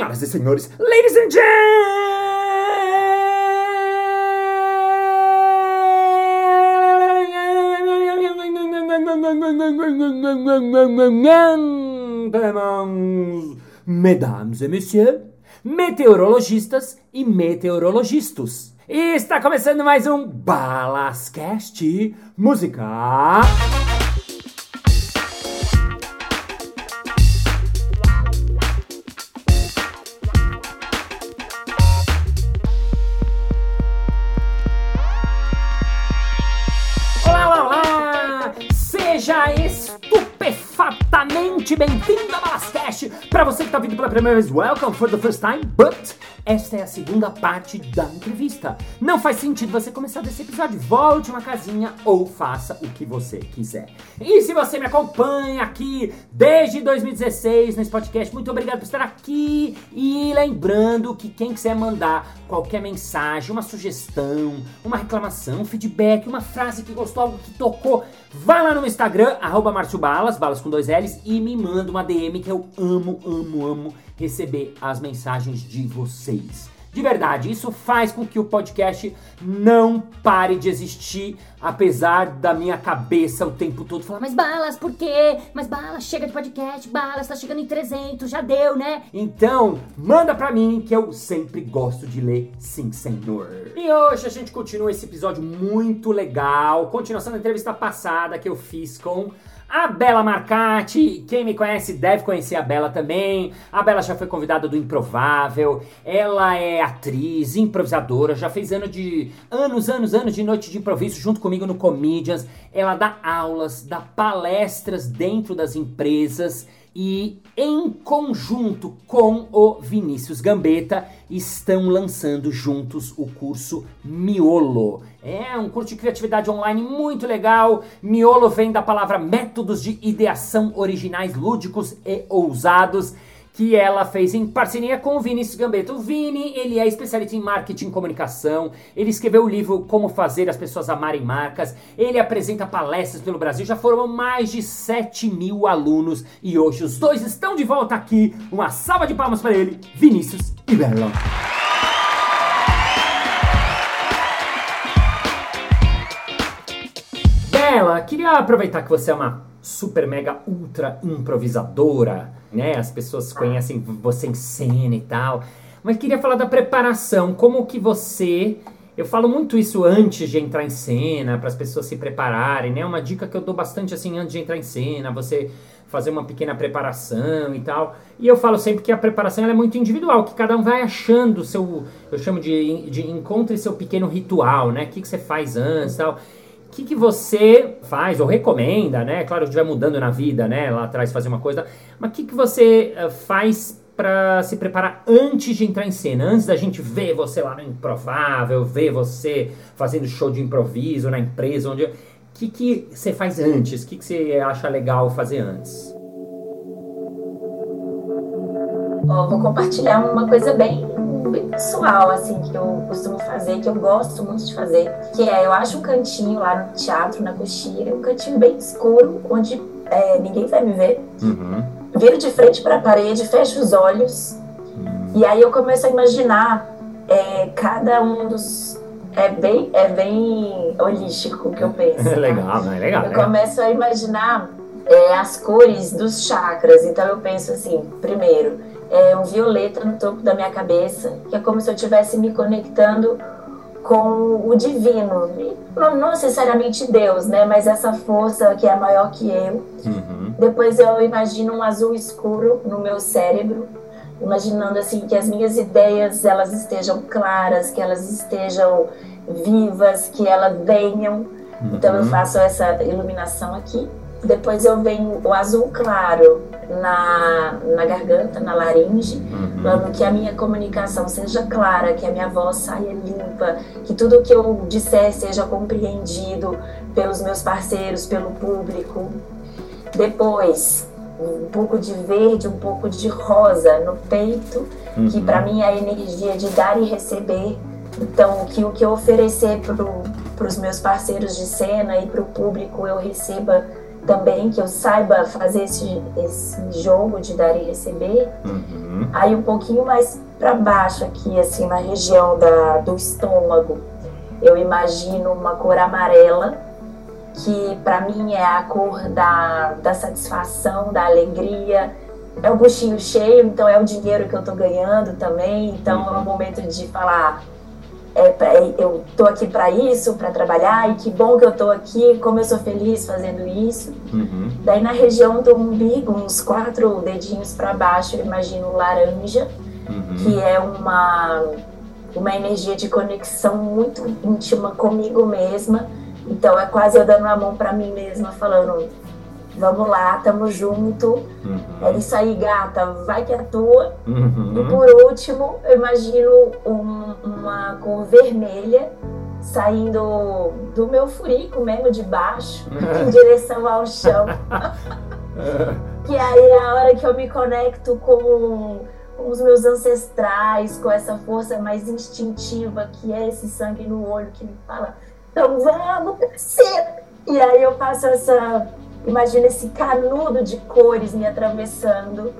Senhoras e senhores, ladies and gentlemen, mesdames et messieurs, meteorologistas e meteorologistas. E está começando mais um Balascast Música. Bem-vindo a Balascast! Para você que está vindo pela primeira vez, welcome for the first time, but esta é a segunda parte da entrevista. Não faz sentido você começar desse episódio. Volte uma casinha ou faça o que você quiser. E se você me acompanha aqui desde 2016 nesse podcast, muito obrigado por estar aqui. E lembrando que quem quiser mandar qualquer mensagem, uma sugestão, uma reclamação, um feedback, uma frase que gostou, algo que tocou, vai lá no Instagram, arroba Balas, balas com dois L's, e me manda uma DM que eu amo, amo, amo receber as mensagens de vocês. De verdade, isso faz com que o podcast não pare de existir, apesar da minha cabeça o tempo todo falar: Mas balas, por quê? Mas balas, chega de podcast, balas, tá chegando em 300, já deu, né? Então, manda pra mim que eu sempre gosto de ler, sim, senhor. E hoje a gente continua esse episódio muito legal, continuação da entrevista passada que eu fiz com a Bela Marcati, quem me conhece deve conhecer a Bela também. A Bela já foi convidada do Improvável. Ela é atriz, improvisadora, já fez ano de anos, anos, anos de noite de improviso junto comigo no Comedians. Ela dá aulas, dá palestras dentro das empresas e em conjunto com o Vinícius Gambetta estão lançando juntos o curso Miolo. É um curso de criatividade online muito legal. Miolo vem da palavra métodos de ideação originais, lúdicos e ousados que ela fez em parceria com o Vinícius Gambetta. O Vini, ele é especialista em marketing e comunicação, ele escreveu o livro Como Fazer as Pessoas Amarem Marcas, ele apresenta palestras pelo Brasil, já foram mais de 7 mil alunos e hoje os dois estão de volta aqui. Uma salva de palmas para ele, Vinícius e Bela. Aproveitar que você é uma super mega ultra improvisadora, né? As pessoas conhecem você em cena e tal. Mas queria falar da preparação, como que você eu falo muito isso antes de entrar em cena, para as pessoas se prepararem, né? Uma dica que eu dou bastante assim antes de entrar em cena, você fazer uma pequena preparação e tal. E eu falo sempre que a preparação é muito individual, que cada um vai achando o seu, eu chamo de, de encontre seu pequeno ritual, né? O que, que você faz antes e tal. O que, que você faz ou recomenda, né? Claro, vai mudando na vida, né? Lá atrás fazer uma coisa. Mas o que, que você uh, faz para se preparar antes de entrar em cena? Antes da gente ver você lá no Improvável, ver você fazendo show de improviso na empresa, onde... O que, que você faz antes? O que, que você acha legal fazer antes? Oh, vou compartilhar uma coisa bem bem pessoal, assim, que eu costumo fazer, que eu gosto muito de fazer, que é, eu acho um cantinho lá no teatro, na coxilha, um cantinho bem escuro, onde é, ninguém vai me ver. Uhum. Viro de frente para a parede, fecho os olhos, uhum. e aí eu começo a imaginar é, cada um dos... É bem, é bem holístico o que eu penso. É legal, né? É legal. Eu começo a imaginar é, as cores dos chakras, então eu penso assim, primeiro é, um violeta no topo da minha cabeça, que é como se eu estivesse me conectando com o divino. Não, não, necessariamente Deus, né? Mas essa força que é maior que eu. Uhum. Depois eu imagino um azul escuro no meu cérebro, imaginando assim que as minhas ideias elas estejam claras, que elas estejam vivas, que elas venham. Uhum. Então eu faço essa iluminação aqui. Depois eu venho o azul claro na, na garganta, na laringe, uhum. falando que a minha comunicação seja clara, que a minha voz saia limpa, que tudo que eu disser seja compreendido pelos meus parceiros, pelo público. Depois, um pouco de verde, um pouco de rosa no peito, uhum. que para mim é a energia de dar e receber. Então, que o que eu oferecer para os meus parceiros de cena e para o público eu receba também, que eu saiba fazer esse, esse jogo de dar e receber. Uhum. Aí um pouquinho mais para baixo aqui, assim, na região da, do estômago, eu imagino uma cor amarela, que para mim é a cor da, da satisfação, da alegria, é o buchinho cheio, então é o dinheiro que eu tô ganhando também, então é um momento de falar, é, pra, eu tô aqui para isso, para trabalhar, e que bom que eu tô aqui, como eu sou feliz fazendo isso. Uhum. Daí na região do umbigo, uns quatro dedinhos para baixo, eu imagino laranja, Uhum. que é uma, uma energia de conexão muito íntima comigo mesma. Então é quase eu dando a mão para mim mesma, falando: vamos lá, tamo junto. É Uhum. isso aí, gata, vai que é tua. E Uhum. por último, eu imagino um- uma cor vermelha saindo do meu furico mesmo de baixo, em direção ao chão. Que aí é a hora que eu me conecto com, com os meus ancestrais, com essa força mais instintiva que é esse sangue no olho que me fala, então vamos crescer! E aí eu passo essa. Imagina esse canudo de cores me atravessando.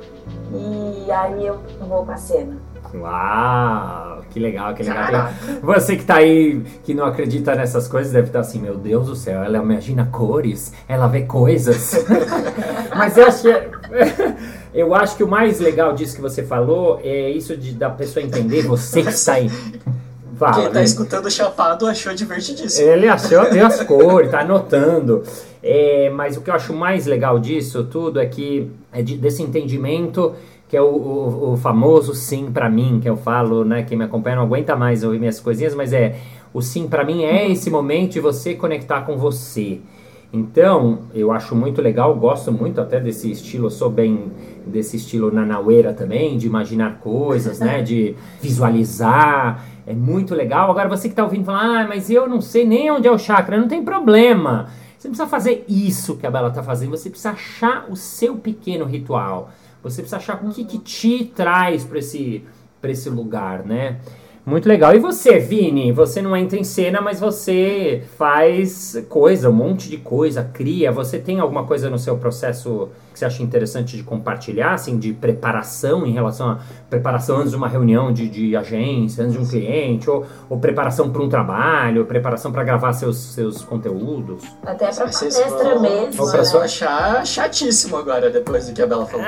E aí eu vou pra cena. Uau, que legal, que legal. Você que tá aí, que não acredita nessas coisas, deve estar assim, meu Deus do céu, ela imagina cores, ela vê coisas. Mas eu acho que, eu acho que o mais legal disso que você falou é isso de da pessoa entender, você que está aí. Fala, Quem tá né? escutando o chapado achou divertidíssimo. Ele achou, tem as cores, tá anotando. É, mas o que eu acho mais legal disso tudo é que é de- desse entendimento que é o, o- o famoso sim pra mim que eu falo, né? Quem me acompanha não aguenta mais ouvir minhas coisinhas, mas é o sim pra mim é esse momento de você conectar com você. Então, eu acho muito legal, gosto muito até desse estilo, eu sou bem desse estilo nanaueira também, de imaginar coisas, né, de visualizar, é muito legal. Agora você que tá ouvindo fala, ah, mas eu não sei nem onde é o chakra, não tem problema. Você não precisa fazer isso que a Bela tá fazendo, você precisa achar o seu pequeno ritual. Você precisa achar o que, que te traz para esse, pra esse lugar, né? Muito legal. E você, Vini? Você não entra em cena, mas você faz coisa, um monte de coisa, cria. Você tem alguma coisa no seu processo você acha interessante de compartilhar, assim, de preparação em relação a preparação antes de uma reunião de, de agência, antes de um cliente, ou, ou preparação para um trabalho, preparação para gravar seus, seus conteúdos? Até pra Vocês palestra vão- mesmo. O pessoal né? achar chatíssimo agora, depois do que a Bela falou.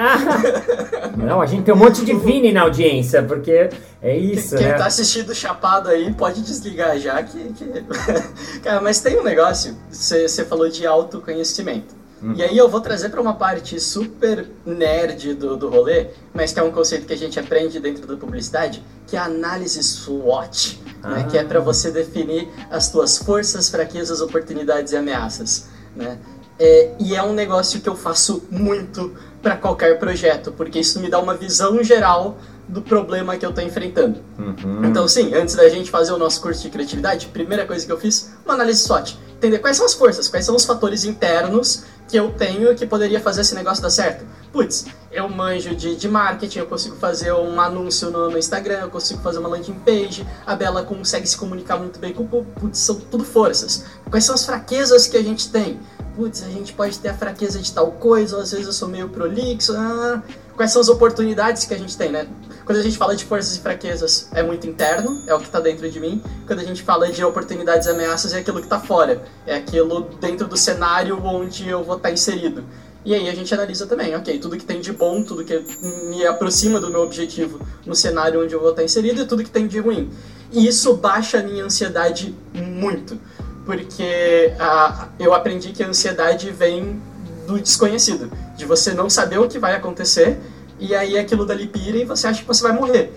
Não, a gente tem um monte de Vini na audiência, porque é isso, Quem né? tá assistindo chapado aí pode desligar já que. que- Cara, mas tem um negócio, você falou de autoconhecimento. Uhum. E aí eu vou trazer para uma parte super nerd do, do rolê, mas que é um conceito que a gente aprende dentro da publicidade, que é a análise SWOT, né? Ah. que é para você definir as tuas forças, fraquezas, oportunidades e ameaças. Né? É, e é um negócio que eu faço muito para qualquer projeto, porque isso me dá uma visão geral do problema que eu estou enfrentando. Uhum. Então, sim, antes da gente fazer o nosso curso de criatividade, primeira coisa que eu fiz, uma análise SWOT. Entender quais são as forças, quais são os fatores internos que eu tenho que poderia fazer esse negócio dar certo. Putz, eu manjo de, de marketing, eu consigo fazer um anúncio no, no Instagram, eu consigo fazer uma landing page, a Bela consegue se comunicar muito bem com o. Putz, são tudo forças. Quais são as fraquezas que a gente tem? Putz, a gente pode ter a fraqueza de tal coisa, ou às vezes eu sou meio prolixo. Ah, quais são as oportunidades que a gente tem, né? Quando a gente fala de forças e fraquezas, é muito interno, é o que está dentro de mim. Quando a gente fala de oportunidades e ameaças, é aquilo que está fora. É aquilo dentro do cenário onde eu vou estar inserido. E aí a gente analisa também, ok, tudo que tem de bom, tudo que me aproxima do meu objetivo no cenário onde eu vou estar inserido e tudo que tem de ruim. E isso baixa a minha ansiedade muito, porque ah, eu aprendi que a ansiedade vem do desconhecido, de você não saber o que vai acontecer e aí aquilo dali pira e você acha que você vai morrer.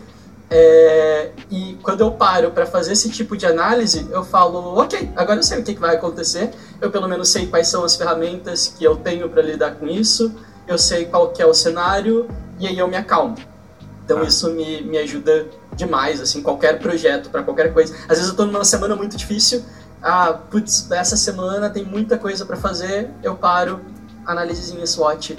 É, e quando eu paro para fazer esse tipo de análise, eu falo, ok, agora eu sei o que, que vai acontecer, eu pelo menos sei quais são as ferramentas que eu tenho para lidar com isso, eu sei qual que é o cenário e aí eu me acalmo. Então Ah. isso me, me ajuda demais, assim, qualquer projeto, para qualquer coisa. Às vezes eu tô numa semana muito difícil, ah, putz, essa semana tem muita coisa para fazer, eu paro, análisezinha SWOT,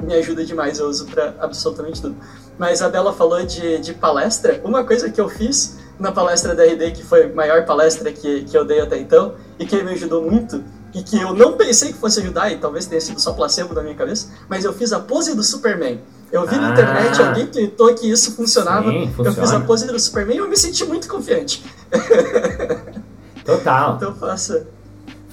me ajuda demais, eu uso para absolutamente tudo. Mas a Bela falou de, de palestra. Uma coisa que eu fiz na palestra da RD, que foi a maior palestra que, que eu dei até então, e que me ajudou muito, e que eu não pensei que fosse ajudar, e talvez tenha sido só placebo da minha cabeça, mas eu fiz a pose do Superman. Eu vi na Ah. internet, alguém tweetou que isso funcionava. Sim, eu fiz funciona. a pose do Superman e eu me senti muito confiante. Total. Então faça,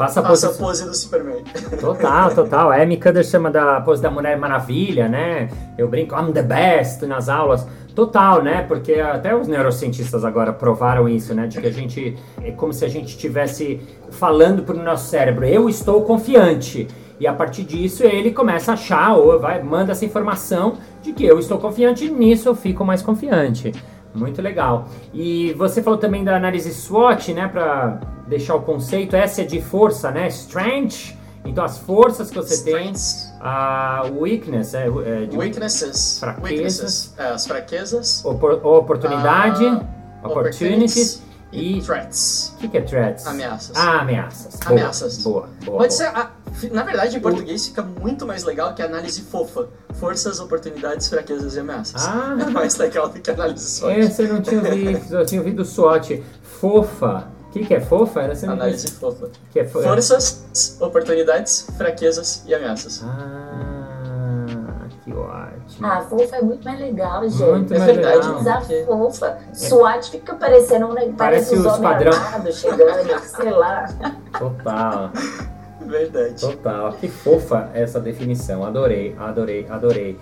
Faça a faça a pose. pose do Superman. Total, total. A Amy Cudder chama da pose da Mulher Maravilha, né? Eu brinco, I'm the best nas aulas. Total, né? Porque até os neurocientistas agora provaram isso, né? De que a gente, é como se a gente estivesse falando pro nosso cérebro, eu estou confiante. E a partir disso ele começa a achar, ou vai, manda essa informação de que eu estou confiante e nisso eu fico mais confiante. Muito legal. E você falou também da análise SWOT, né? Pra deixar o conceito, essa é de força, né? Strength. Então as forças que você tem, a weakness, é, é de weaknesses, Fraquezas. weaknesses, é, as fraquezas, opor- oportunidade, ah, opportunities e, e threats. o que, que é threats? Ameaças. Ah, ameaças. Boa, Ameaças. Boa, boa. Pode boa. ser, a- na verdade, em português fica muito mais legal que a análise fofa. Forças, oportunidades, fraquezas e ameaças. Ah. É mais legal do que a análise SWOT. Essa eu não tinha ouvido, eu tinha ouvido SWOT. Fofa. O que, que é fofa? Essa eu não Análise conheço. fofa. Que é fo- Forças, oportunidades, fraquezas e ameaças. Ah, que ótimo. Ah, fofa é muito mais legal, gente. Muito É mais verdade, legal. Pode usar porque- fofa. SWAT fica parecendo um Parece parece os os homens padrão. chegando, sei lá. Total. Verdade. Total. Que fofa essa definição. Adorei, adorei, adorei.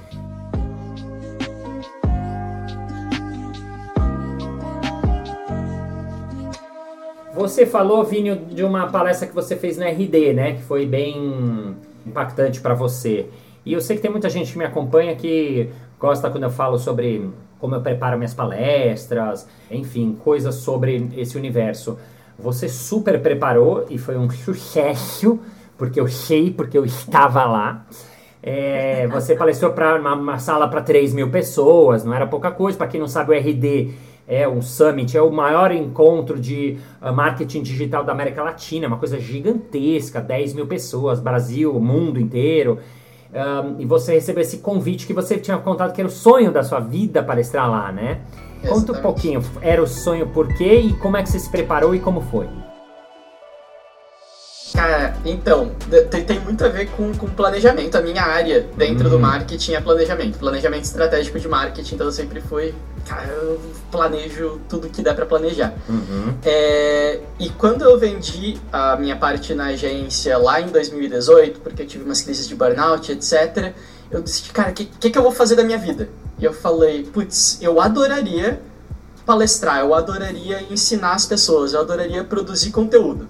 Você falou, Vini, de uma palestra que você fez na RD, né? Que foi bem impactante para você. E eu sei que tem muita gente que me acompanha que gosta quando eu falo sobre como eu preparo minhas palestras, enfim, coisas sobre esse universo. Você super preparou e foi um sucesso, porque eu sei, porque eu estava lá. É, você palestrou para uma, uma sala para 3 mil pessoas, não era pouca coisa. Para quem não sabe, o RD é um summit, é o maior encontro de ah, marketing digital da América Latina, uma coisa gigantesca, 10 mil pessoas, Brasil, mundo inteiro. Ahn, e você recebeu esse convite que você tinha contado que era o sonho da sua vida palestrar lá, né? Conta um Exatamente. pouquinho, era o sonho por quê e como é que você se preparou e como foi? Cara, então, de- tem, tem muito a ver com, com planejamento. A minha área dentro do Hum. marketing é planejamento. Planejamento estratégico de marketing. Então eu sempre fui, cara, eu planejo tudo que dá pra planejar. Uhum. É, e quando eu vendi a minha parte na agência lá em 2018, porque eu tive umas crises de burnout, etc., eu disse, cara, o que, que, que eu vou fazer da minha vida? E eu falei, putz, eu adoraria palestrar, eu adoraria ensinar as pessoas, eu adoraria produzir conteúdo.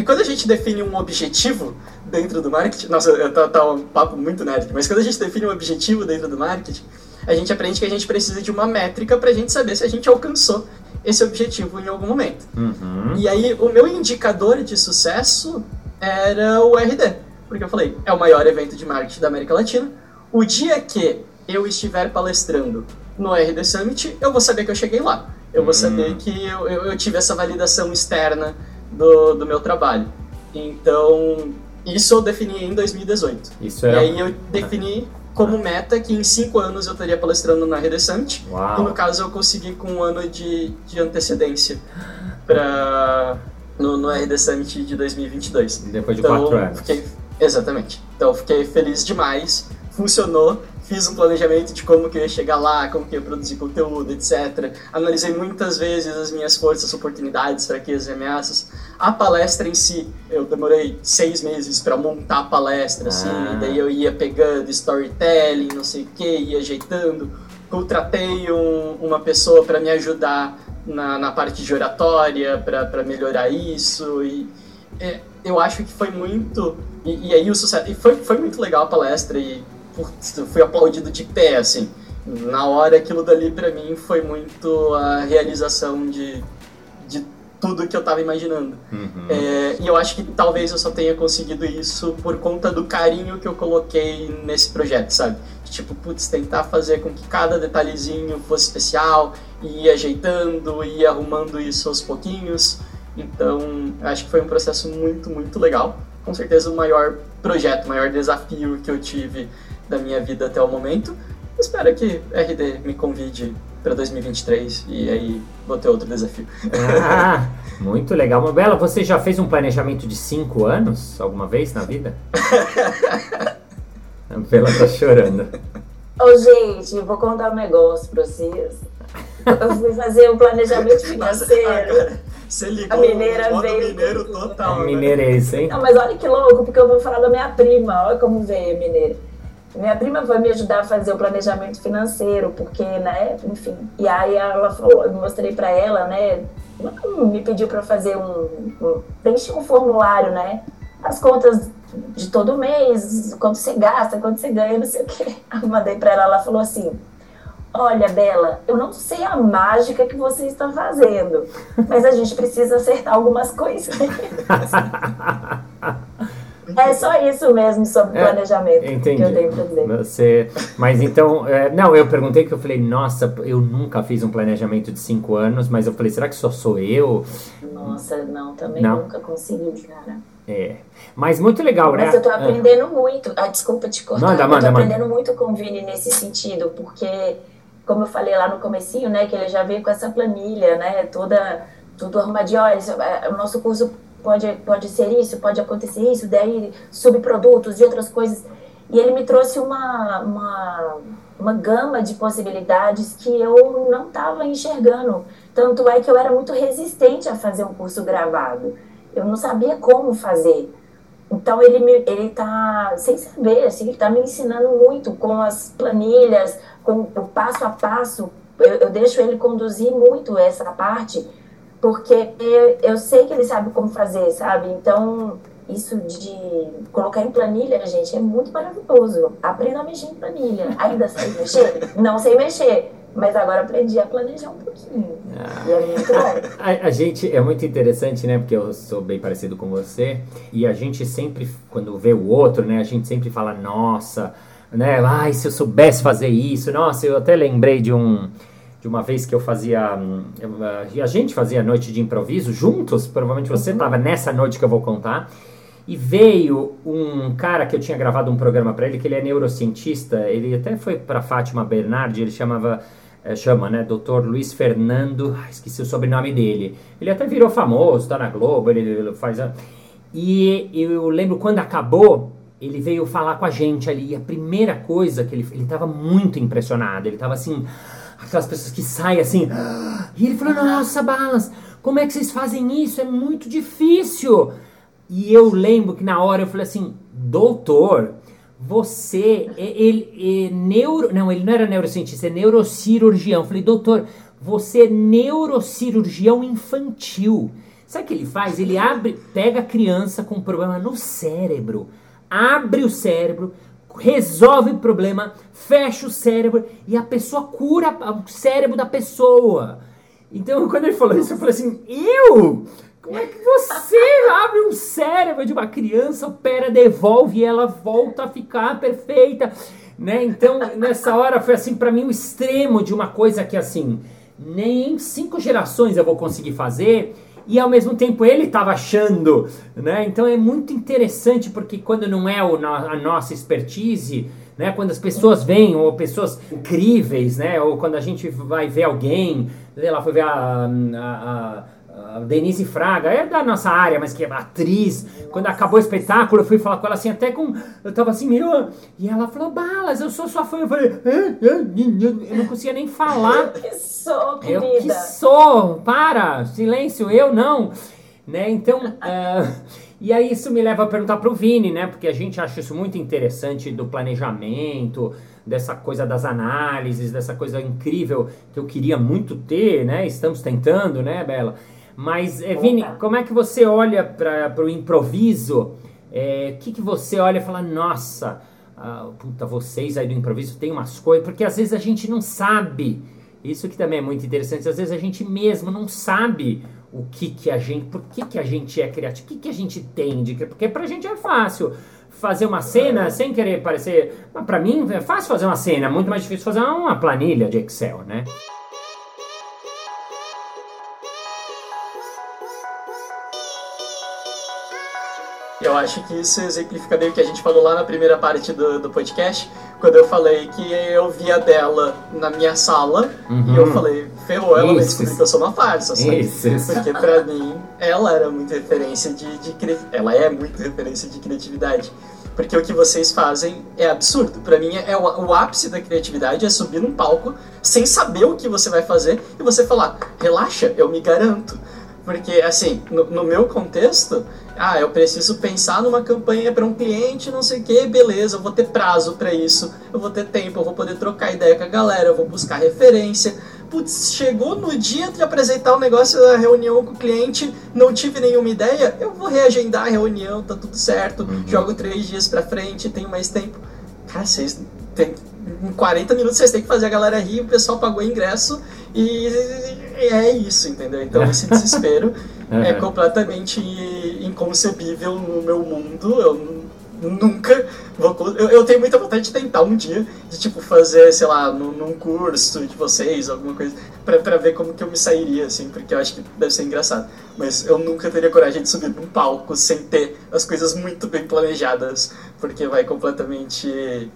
E quando a gente define um objetivo dentro do marketing, nossa, tá, tá um papo muito nerd, mas quando a gente define um objetivo dentro do marketing, a gente aprende que a gente precisa de uma métrica pra gente saber se a gente alcançou esse objetivo em algum momento. Uhum. E aí, o meu indicador de sucesso era o RD. Porque eu falei, é o maior evento de marketing da América Latina. O dia que eu estiver palestrando no RD Summit, eu vou saber que eu cheguei lá. Eu vou Hum. saber que eu, eu, eu tive essa validação externa do, do meu trabalho. Então, isso eu defini em 2018. Isso E era. aí eu defini como meta que em cinco anos eu estaria palestrando na RD Summit. E no Uau! caso eu consegui com um ano de, de antecedência para no, no RD Summit de 2022. Depois de Então, quatro anos. fiquei exatamente. Então fiquei feliz demais. Funcionou. Fiz um planejamento de como que eu ia chegar lá, como que eu ia produzir conteúdo, etc. Analisei muitas vezes as minhas forças, oportunidades, fraquezas e ameaças. A palestra em si, eu demorei seis meses para montar a palestra, assim, Ah. daí eu ia pegando storytelling, não sei o que, ia ajeitando. Contratei um- uma pessoa para me ajudar na, na parte de oratória, para melhorar isso. E é, eu acho que foi muito. E, e aí o sucesso. E foi, foi muito legal a palestra e fui aplaudido de pé, assim. Na hora aquilo dali para mim foi muito a realização de, de tudo que eu tava imaginando. Uhum. É, e eu acho que talvez eu só tenha conseguido isso por conta do carinho que eu coloquei nesse projeto, sabe? Tipo, putz, tentar fazer com que cada detalhezinho fosse especial, e ir ajeitando, e ir arrumando isso aos pouquinhos. Então, acho que foi um processo muito, muito legal. Com certeza o maior projeto, o maior desafio que eu tive da minha vida até o momento. Espero que RD me convide para 2023 e aí vou ter outro desafio. Ah, muito legal. Mabela, você já fez um planejamento de cinco anos alguma vez na vida? A Bela tá chorando. Ô, gente, vou contar um negócio pra vocês. Eu fui fazer um planejamento financeiro. Você ligou A mineira o veio mineiro total. Mineirês, hein? Não, mas olha que louco, porque eu vou falar da minha prima. Olha como veio, mineiro. Minha prima foi me ajudar a fazer o planejamento financeiro, porque, né, enfim. E aí ela falou, eu mostrei pra ela, né, me pediu pra fazer um, um um formulário, né, as contas de todo mês, quanto você gasta, quanto você ganha, não sei o quê. Eu mandei pra ela, ela falou assim: Olha, Bela, eu não sei a mágica que você está fazendo, mas a gente precisa acertar algumas coisas. É só isso mesmo sobre É, planejamento Entendi. que eu tenho pra dizer. Você, mas então, é, não, eu perguntei que eu falei, nossa, eu nunca fiz um planejamento de cinco anos, mas eu falei, será que só sou eu? Nossa, não, também Não. nunca consegui, cara. É, mas muito legal, né? Mas eu tô É. aprendendo muito. Ah, desculpa te cortar. Manda, eu manda, tô manda. aprendendo muito com o Vini nesse sentido, porque, como eu falei lá no comecinho, né, que ele já veio com essa planilha, né, toda, tudo arrumadinho. Olha, é, o nosso curso pode, pode ser isso, pode acontecer isso, daí subprodutos e outras coisas. E ele me trouxe uma, uma, uma gama de possibilidades que eu não estava enxergando. Tanto é que eu era muito resistente a fazer um curso gravado. Eu não sabia como fazer. Então ele me, ele tá sem saber, assim, ele tá me ensinando muito com as planilhas, com o passo a passo. Eu, eu deixo ele conduzir muito essa parte, porque eu, sei que ele sabe como fazer, sabe? Então isso de colocar em planilha, gente, é muito maravilhoso. Aprenda a mexer em planilha. Ainda sei mexer? Não sei mexer, mas agora aprendi a planejar um pouquinho. E é muito bom. A, a gente é muito interessante, né? Porque eu sou bem parecido com você. E a gente sempre, quando vê o outro, né? A gente sempre fala, nossa, né? Ai, se eu soubesse fazer isso. Nossa, eu até lembrei de um. De uma vez que eu fazia. hum, eu, a gente fazia noite de improviso juntos. Provavelmente você estava nessa noite que eu vou contar. E veio um cara que eu tinha gravado um programa para ele, que ele é neurocientista. Ele até foi para Fátima Bernardi. Ele chamava é, chama, né? Dr. Luiz Fernando, ah, esqueci o sobrenome dele. Ele até virou famoso, tá na Globo, ele, ele faz. A... E eu lembro quando acabou, ele veio falar com a gente ali. E a primeira coisa que ele. Ele tava muito impressionado. Ele tava assim. Aquelas pessoas que saem assim. E ele falou: Nossa, Balas, como é que vocês fazem isso? É muito difícil. E eu lembro que na hora eu falei assim: Doutor, você, é- ele é neuro. Não, ele não era neurocientista, é neurocirurgião. Eu falei, doutor, você é neurocirurgião infantil. Sabe o que ele faz? Ele abre, pega a criança com problema no cérebro, abre o cérebro, resolve o problema, fecha o cérebro e a pessoa cura o cérebro da pessoa. Então, quando ele falou isso, eu falei assim: eu? Como é que você abre um cérebro de uma criança, opera, devolve e ela volta a ficar perfeita? Né? Então, nessa hora foi assim, para mim, o extremo de uma coisa que assim, nem em cinco gerações eu vou conseguir fazer. E ao mesmo tempo ele estava achando, né? Então é muito interessante porque quando não é o a nossa expertise, né? Quando as pessoas vêm, ou pessoas incríveis, né? Ou quando a gente vai ver alguém, sei lá, foi ver a, a, a, a Denise Fraga, é da nossa área, mas que é atriz. Quando acabou o espetáculo, eu fui falar com ela assim, até com. Eu tava assim, meio. E ela falou, Balas, eu sou sua fã. Eu falei, "Hã? Hã? eu não conseguia nem falar. Que sou, Eu que querida. sou! Para! Silêncio, eu não! Né? Então, é, e aí isso me leva a perguntar pro Vini, né? Porque a gente acha isso muito interessante do planejamento, dessa coisa das análises, dessa coisa incrível que eu queria muito ter, né? Estamos tentando, né, Bela? Mas, é, Vini, como é que você olha para o improviso? O que, que você olha e fala, nossa, ah, puta, vocês aí do improviso tem umas coisas, porque às vezes a gente não sabe. Isso que também é muito interessante. Às vezes a gente mesmo não sabe o que que a gente, por que que a gente é criativo, o que que a gente tem de, porque pra gente é fácil fazer uma cena sem querer parecer, mas pra mim é fácil fazer uma cena, é muito mais difícil fazer uma planilha de Excel, né? Eu acho que isso exemplifica bem o que a gente falou lá na primeira parte do, do podcast, quando eu falei que eu via dela na minha sala Uhum. e eu falei, ferrou, ela vai descobrir que eu sou uma farsa, sabe? Isso, isso. Porque pra mim, ela era muito referência de, de ela é muito referência de criatividade. Porque o que vocês fazem é absurdo. Pra mim, é o, o ápice da criatividade é subir num palco sem saber o que você vai fazer e você falar, relaxa, eu me garanto. Porque, assim, no, no meu contexto, ah, eu preciso pensar numa campanha para um cliente, não sei o que, beleza, eu vou ter prazo para isso, eu vou ter tempo, eu vou poder trocar ideia com a galera, eu vou buscar referência. Putz, chegou no dia de apresentar o negócio da reunião com o cliente, não tive nenhuma ideia, eu vou reagendar a reunião, tá tudo certo, jogo três dias pra frente, tenho mais tempo. Cara, vocês têm. Em 40 minutos vocês têm que fazer a galera rir, o pessoal pagou ingresso e é isso, entendeu? Então esse desespero é Uhum. completamente inconcebível no meu mundo. Eu nu- nunca vou. Eu, eu tenho muita vontade de tentar um dia, de tipo fazer, sei lá, num, num curso de vocês, alguma coisa, pra, pra ver como que eu me sairia, assim, porque eu acho que deve ser engraçado. Mas eu nunca teria coragem de subir num palco sem ter as coisas muito bem planejadas, porque vai completamente.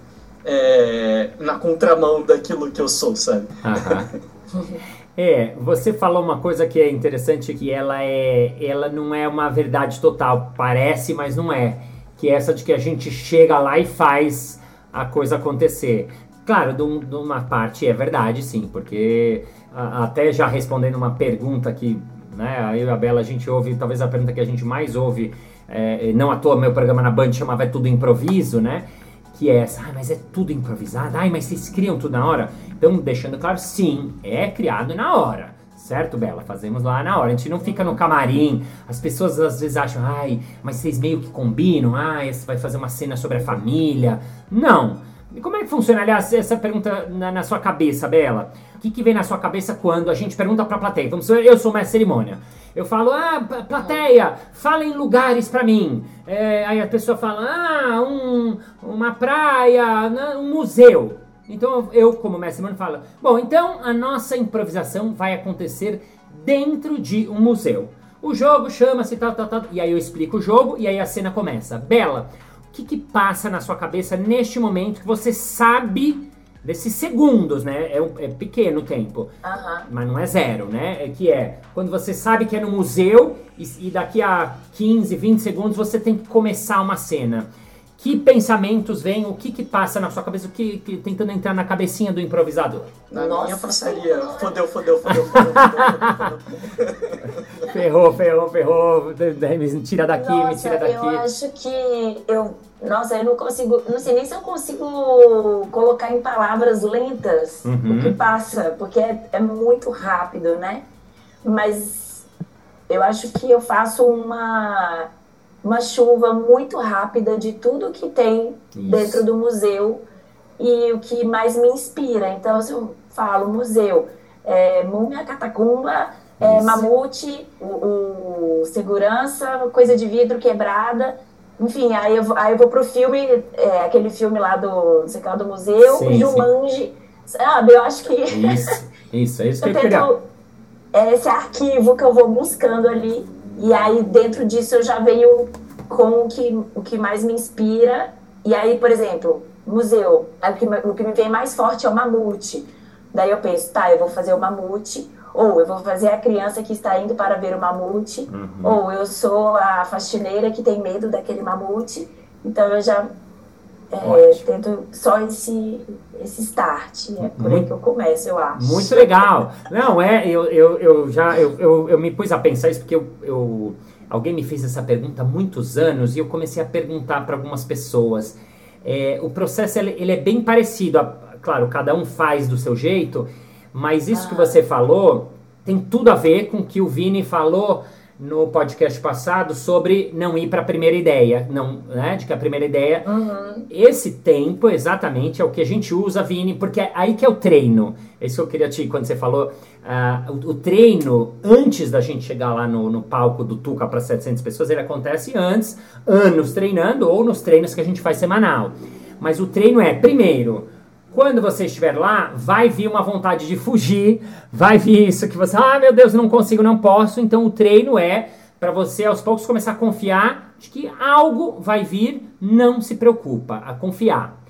é, na contramão daquilo que eu sou, sabe? Aham. É, você falou uma coisa que é interessante, que ela é, ela não é uma verdade total, parece, mas não é, que é essa de que a gente chega lá e faz a coisa acontecer. Claro, de, um- uma parte é verdade, sim, porque até já respondendo uma pergunta que, né, eu e a Bela a gente ouve, talvez a pergunta que a gente mais ouve, é, não à toa meu programa na Band chamava Tudo Improviso, né? Que é essa, ah, mas é tudo improvisado, ai, mas vocês criam tudo na hora? Então, deixando claro, sim, é criado na hora, certo, Bela? Fazemos lá na hora, a gente não fica no camarim, as pessoas às vezes acham, ai, mas vocês meio que combinam, ai, você vai fazer uma cena sobre a família. Não. E como é que funciona, aliás, essa pergunta na, na sua cabeça, Bela? O que, que vem na sua cabeça quando a gente pergunta pra plateia? Vamos eu sou de cerimônia. Eu falo, ah, plateia, fala em lugares pra mim. É, aí a pessoa fala, ah, um, uma praia, né, um museu. Então eu, como mestre cerimônia, falo, bom, então a nossa improvisação vai acontecer dentro de um museu. O jogo chama-se tal, tal, tal. E aí eu explico o jogo e aí a cena começa. Bela, o que, que passa na sua cabeça neste momento que você sabe desses segundos, né? É, um- é pequeno o tempo, mas não é zero, né? É que é quando você sabe que é no museu e, e daqui a 15, 20 segundos você tem que começar uma cena. Que pensamentos vêm? O que que passa na sua cabeça? O que, que- tentando entrar na cabecinha do improvisador? Na Nossa minha passaria, fodeu, fodeu, fodeu, fodeu, fodeu, fodeu. Ferrou, ferrou, ferrou. Me tira daqui, me Nossa, tira eu daqui. acho que eu. Nossa, eu não consigo. Não sei nem se eu consigo colocar em palavras lentas Uhum. o que passa, porque é, é muito rápido, né? Mas eu acho que eu faço uma, uma chuva muito rápida de tudo que tem Isso. dentro do museu e o que mais me inspira. Então, se eu falo museu, é, múmia, catacumba, é, mamute, o, o segurança, coisa de vidro quebrada. Enfim, aí eu, vou- aí eu vou pro filme, é, aquele filme lá do, não sei lá, do museu, Sim, Jumanji. Sabe, eu acho que Isso, isso, é isso que eu eu queria. tento. É esse arquivo que eu vou buscando ali. E aí, dentro disso, eu já venho com o que, o que mais me inspira. E aí, por exemplo, museu. Aí O que, me- o que me vem mais forte é o mamute. Daí eu penso, tá, eu vou fazer o mamute. Ou eu vou fazer a criança que está indo para ver o mamute. Uhum. Ou eu sou a faxineira que tem medo daquele mamute. Então eu já é, tento só esse, esse start. É por aí Muito- que eu começo, eu acho. Muito legal. Não, é, eu, eu, eu já eu, eu, eu me pus a pensar isso porque eu, eu- alguém me fez essa pergunta há muitos anos e eu comecei a perguntar para algumas pessoas. É, o processo ele, ele é bem parecido, a- claro, cada um faz do seu jeito, mas isso que Ah. você falou tem tudo a ver com o que o Vini falou no podcast passado sobre não ir para a primeira ideia, não, né? De que a primeira ideia Uhum. esse tempo exatamente é o que a gente usa, Vini, porque é aí que é o treino. É isso que eu queria te, quando você falou, ah, o, o treino, antes da gente chegar lá no, no palco do Tuca para 700 pessoas, ele acontece antes, anos treinando ou nos treinos que a gente faz semanal. Mas o treino é, primeiro, quando você estiver lá, vai vir uma vontade de fugir, vai vir isso que você, ah, meu Deus, não consigo, não posso. Então o treino é para você aos poucos começar a confiar de que algo vai vir, não se preocupa, a confiar.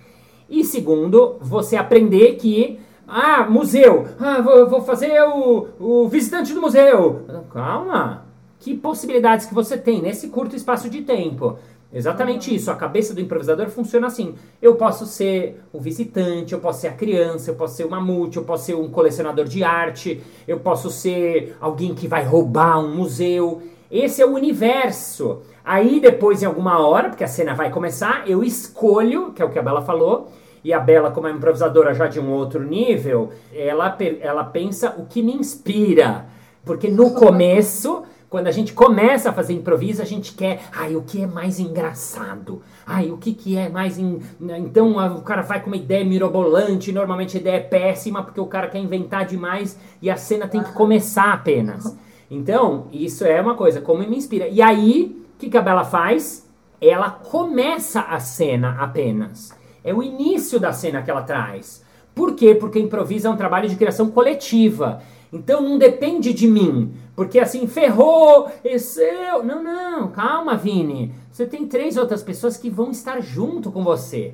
E segundo, você aprender que ah, museu. Ah, vou, vou fazer o, o visitante do museu. Calma. Que possibilidades que você tem nesse curto espaço de tempo. Exatamente isso. A cabeça do improvisador funciona assim. Eu posso ser o visitante, eu posso ser a criança, eu posso ser o mamute, eu posso ser um colecionador de arte, eu posso ser alguém que vai roubar um museu. Esse é o universo. Aí depois, em alguma hora, porque a cena vai começar, eu escolho, que é o que a Bela falou, e a Bela, como é improvisadora já de um outro nível, ela, ela pensa o que me inspira. Porque no começo quando a gente começa a fazer improviso, a gente quer, ai, o que é mais engraçado? Ai, o que, que é mais. In... Então o cara vai com uma ideia mirabolante, normalmente a ideia é péssima, porque o cara quer inventar demais e a cena tem que começar apenas. Então, isso é uma coisa, como me inspira. E aí, o que, que a Bela faz? Ela começa a cena apenas. É o início da cena que ela traz. Por quê? Porque improviso é um trabalho de criação coletiva. Então não depende de mim. Porque assim, ferrou, esse eu. Não, não, calma, Vini. Você tem três outras pessoas que vão estar junto com você.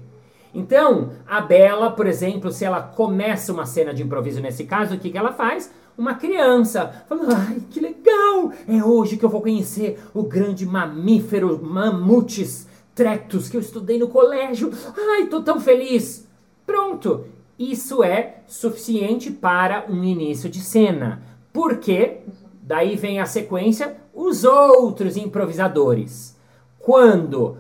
Então, a Bela, por exemplo, se ela começa uma cena de improviso nesse caso, o que, que ela faz? Uma criança falando, ai, que legal! É hoje que eu vou conhecer o grande mamífero Mamutes Trectus que eu estudei no colégio. Ai, tô tão feliz! Pronto! Isso é suficiente para um início de cena. Porque daí vem a sequência, os outros improvisadores. Quando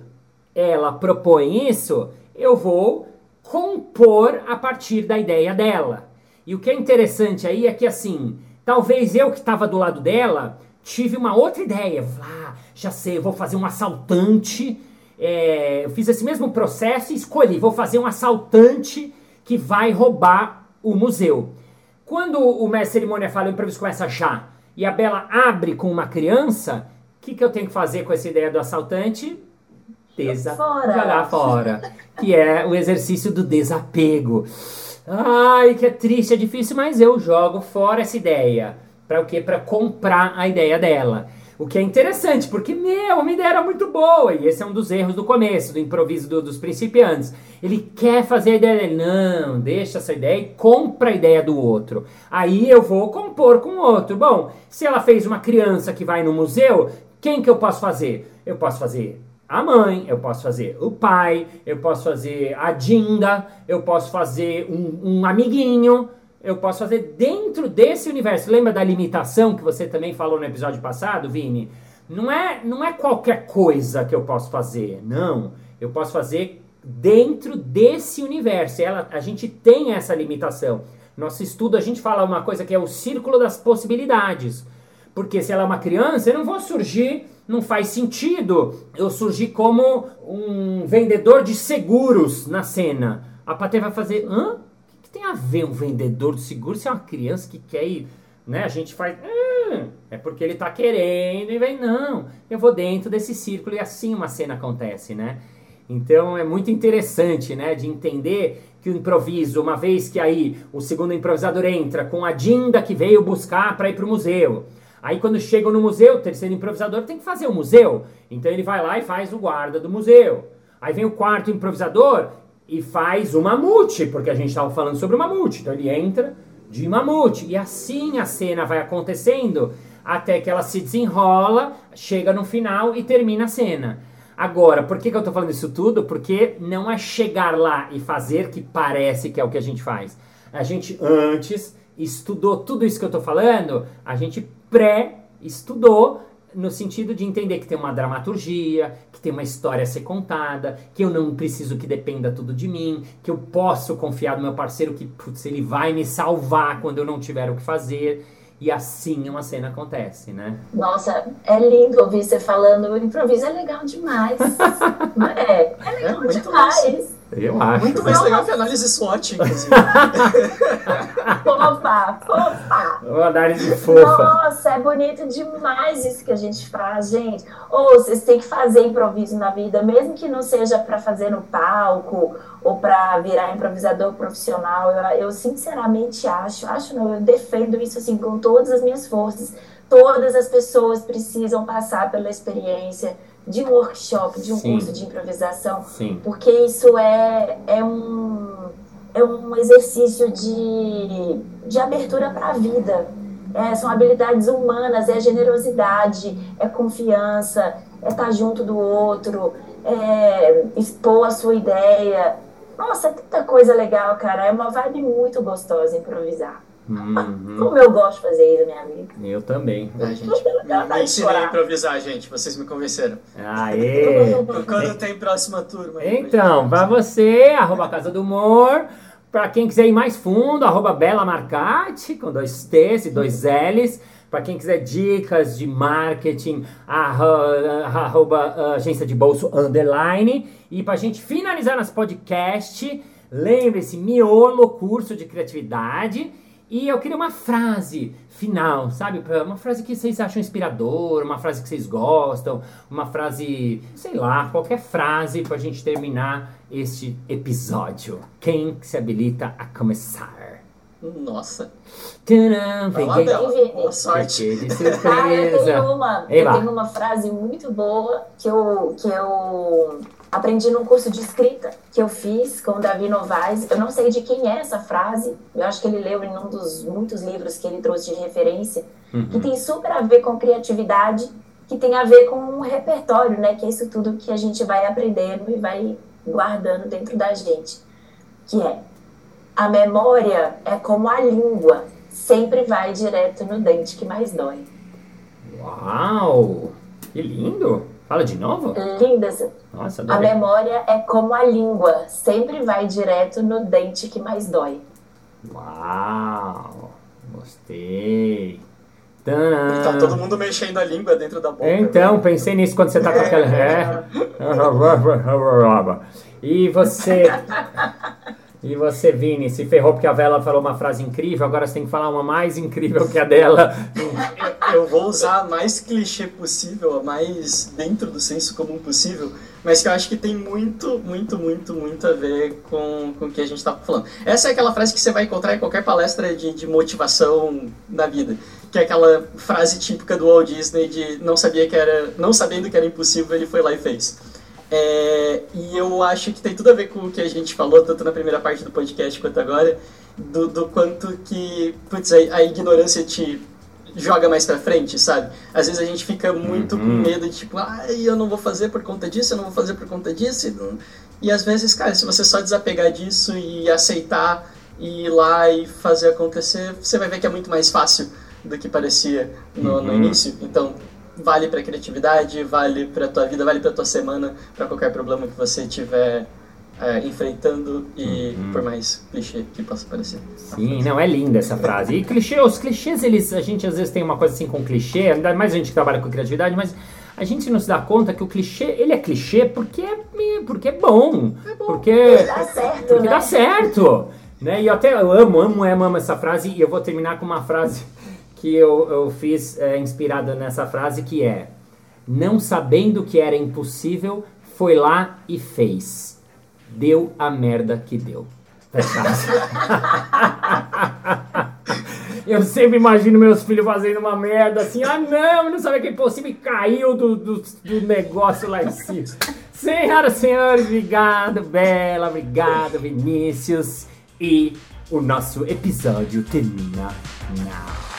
ela propõe isso, eu vou compor a partir da ideia dela. E o que é interessante aí é que assim, talvez eu que estava do lado dela tive uma outra ideia. Ah, já sei, vou fazer um assaltante. É, eu fiz esse mesmo processo e escolhi, vou fazer um assaltante que vai roubar o museu. Quando o mestre cerimônia fala, o improviso começa já, e a Bela abre com uma criança, o que, que eu tenho que fazer com essa ideia do assaltante? Desa fora. Jogar fora. que é o exercício do desapego. Ai, que é triste, é difícil, mas eu jogo fora essa ideia. Para o quê? Para comprar a ideia dela. O que é interessante, porque, meu, uma ideia era muito boa. E esse é um dos erros do começo, do improviso do, dos principiantes. Ele quer fazer a ideia dele. Não, deixa essa ideia e compra a ideia do outro. Aí eu vou compor com o outro. Bom, se ela fez uma criança que vai no museu, quem que eu posso fazer? Eu posso fazer a mãe, eu posso fazer o pai, eu posso fazer a Dinda, eu posso fazer um, um amiguinho eu posso fazer dentro desse universo. Lembra da limitação que você também falou no episódio passado, Vini? Não é, não é qualquer coisa que eu posso fazer, não. Eu posso fazer dentro desse universo. Ela, a gente tem essa limitação. Nosso estudo a gente fala uma coisa que é o círculo das possibilidades. Porque se ela é uma criança, eu não vou surgir, não faz sentido eu surgir como um vendedor de seguros na cena. A plateia vai fazer, hã? Que tem a ver um vendedor de seguro se é uma criança que quer ir, né? A gente faz, hum, é porque ele tá querendo e vem, não, eu vou dentro desse círculo e assim uma cena acontece, né? Então é muito interessante, né, de entender que o improviso, uma vez que aí o segundo improvisador entra com a Dinda que veio buscar para ir para o museu. Aí quando chegam no museu, o terceiro improvisador tem que fazer o museu. Então ele vai lá e faz o guarda do museu. Aí vem o quarto improvisador e faz o mamute, porque a gente estava falando sobre o mamute. Então ele entra de mamute. E assim a cena vai acontecendo até que ela se desenrola, chega no final e termina a cena. Agora, por que, que eu estou falando isso tudo? Porque não é chegar lá e fazer que parece que é o que a gente faz. A gente antes estudou tudo isso que eu estou falando, a gente pré-estudou no sentido de entender que tem uma dramaturgia, que tem uma história a ser contada, que eu não preciso que dependa tudo de mim, que eu posso confiar no meu parceiro que, putz, ele vai me salvar quando eu não tiver o que fazer. E assim uma cena acontece, né? Nossa, é lindo ouvir você falando. O improviso é legal demais. é, é legal é demais. Eu acho. Muito mais legal que a análise SWOT, inclusive. fofa, fofa. Uma análise fofa. Nossa, é bonito demais isso que a gente faz, gente. Ou vocês têm que fazer improviso na vida, mesmo que não seja para fazer no palco ou para virar improvisador profissional. Eu, eu sinceramente acho, acho não, eu defendo isso assim com todas as minhas forças. Todas as pessoas precisam passar pela experiência de um workshop, de um Sim. curso de improvisação, Sim. porque isso é, é, um, é um exercício de, de abertura para a vida. É, são habilidades humanas, é generosidade, é confiança, é estar junto do outro, é expor a sua ideia. Nossa, é tanta coisa legal, cara. É uma vibe muito gostosa improvisar. Uhum. Como eu gosto de fazer isso, minha amiga. Eu também. Ah, gente, me, ensinei a improvisar, gente. Vocês me convenceram. Aê! Quando tem próxima turma? aí, Então, pra você, arroba Casa do Humor. Pra quem quiser ir mais fundo, arroba Bela Marcati, com dois T's e dois L's. Pra quem quiser dicas de marketing, arro- arroba ah, agência de bolso underline. E pra gente finalizar nosso podcast, lembre-se, miolo, curso de criatividade. E eu queria uma frase final, sabe? Uma frase que vocês acham inspiradora, uma frase que vocês gostam, uma frase, sei lá, qualquer frase pra gente terminar este episódio. Quem se habilita a começar? Nossa. Tcharam, peguei- Bela. Boa sorte. de Ah, eu surpresa. tenho uma, Eba. eu tenho uma frase muito boa que eu, que eu aprendi num curso de escrita que eu fiz com o Davi Novaes. Eu não sei de quem é essa frase, eu acho que ele leu em um dos muitos livros que ele trouxe de referência, que tem super a ver com criatividade, que tem a ver com um repertório, né? Que é isso tudo que a gente vai aprendendo e vai guardando dentro da gente. Que é, a memória é como a língua, sempre vai direto no dente que mais dói. Uau! Que lindo! Fala de novo? Linda essa. Nossa, A memória é como a língua, sempre vai direto no dente que mais dói. Uau! Gostei. Tá todo mundo mexendo a língua dentro da boca. Então, pensei nisso quando você tá com aquela. É. E você. E você, Vini, se ferrou porque a Vela falou uma frase incrível, agora você tem que falar uma mais incrível que a dela. Eu, vou usar a mais clichê possível, a mais dentro do senso comum possível, mas que eu acho que tem muito, muito, muito, muito a ver com, com o que a gente tá falando. Essa é aquela frase que você vai encontrar em qualquer palestra de, de motivação da vida, que é aquela frase típica do Walt Disney de não sabia que era, não sabendo que era impossível, ele foi lá e fez. É, e eu acho que tem tudo a ver com o que a gente falou, tanto na primeira parte do podcast quanto agora, do, do quanto que putz, a, a ignorância te joga mais pra frente, sabe? Às vezes a gente fica muito com medo de tipo, ai, eu não vou fazer por conta disso, eu não vou fazer por conta disso. E, não- e às vezes, cara, se você só desapegar disso e aceitar e ir lá e fazer acontecer, você vai ver que é muito mais fácil do que parecia no, no Uhum. início. Então, vale pra criatividade, vale pra tua vida, vale pra tua semana, pra qualquer problema que você estiver é, enfrentando e Uhum. por mais clichê que possa parecer. Sim, não, é linda essa frase. E clichê, os clichês, eles, a gente às vezes tem uma coisa assim com clichê, ainda mais a gente que trabalha com criatividade, mas a gente não se dá conta que o clichê, ele é clichê porque é, porque é bom. Porque, Dá certo, porque né? dá certo. Né? E eu até eu amo, amo, amo, amo essa frase. E eu vou terminar com uma frase que eu, eu fiz é, inspirada nessa frase, que é Não sabendo que era impossível, foi lá e fez. Deu a merda que deu. Eu sempre imagino meus filhos fazendo uma merda assim, ah não, não sabia que é impossível e caiu do, do, do negócio lá em cima. Senhoras e senhores, obrigado, Bela, obrigado, Vinícius. E o nosso episódio termina now.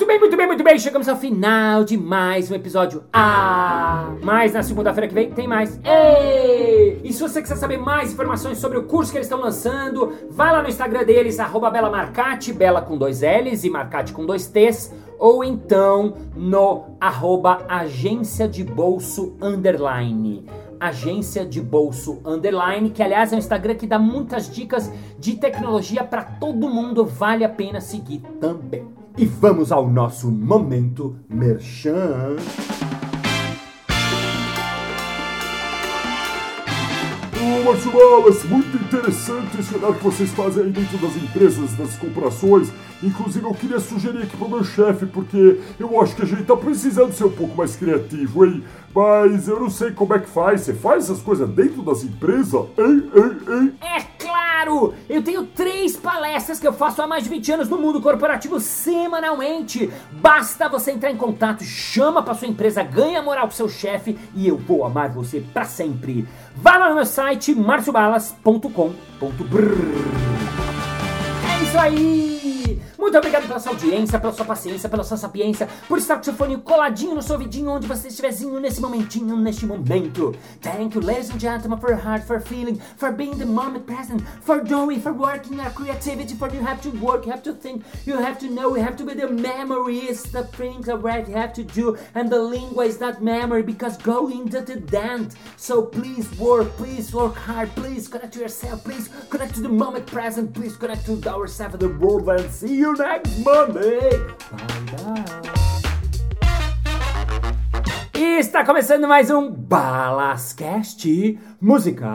Muito bem, muito bem, muito bem. Chegamos ao final de mais um episódio. Ah! Mas na segunda-feira que vem tem mais. Ei! E se você quiser saber mais informações sobre o curso que eles estão lançando, vai lá no Instagram deles, arroba Bela Bela com dois L's e Marcati com dois T's, ou então no arroba Agência de Bolso Underline. Agência de Bolso Underline, que aliás é um Instagram que dá muitas dicas de tecnologia para todo mundo, vale a pena seguir também. E vamos ao nosso momento merchan. Ô, Márcio Wallace, muito interessante esse olhar que vocês fazem aí dentro das empresas, das corporações. Inclusive, eu queria sugerir aqui pro meu chefe, porque eu acho que a gente tá precisando ser um pouco mais criativo, hein? Mas eu não sei como é que faz. Você faz essas coisas dentro das empresas? Hein, hein, hein? É claro eu tenho três palestras que eu faço há mais de 20 anos no mundo corporativo semanalmente. Basta você entrar em contato, chama para sua empresa, ganha moral pro seu chefe e eu vou amar você para sempre. Vá lá no meu site marciobalas.com.br. É isso aí! Muito obrigado pela sua audiência, pela sua paciência, pela sua sapiência, por estar com seu fone coladinho no seu ouvidinho onde você estiverzinho nesse momentinho, neste momento. Thank you, ladies and gentlemen, for your heart, for feeling, for being the moment present, for doing, for working your creativity, for you have to work, you have to think, you have to know, you have to be the memories, the things that you have to do, and the lingua is that memory because going to the dent. So please work, please work hard, please connect to yourself, please connect to the moment present, please connect to ourselves and the world and see you next Monday. Bye bye. E está começando mais um Balascast Música.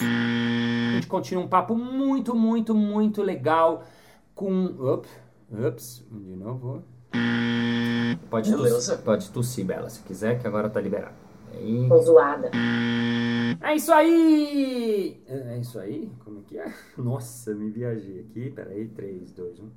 A gente continua um papo muito, muito, muito legal com. Ups, ups, de novo. Pode tossir, pode tossir, Bela, se quiser, que agora tá liberado. Aí. Tô zoada. É isso aí! É é isso aí? Como é que é? Nossa, me viajei aqui. Peraí, 3, 2, 1.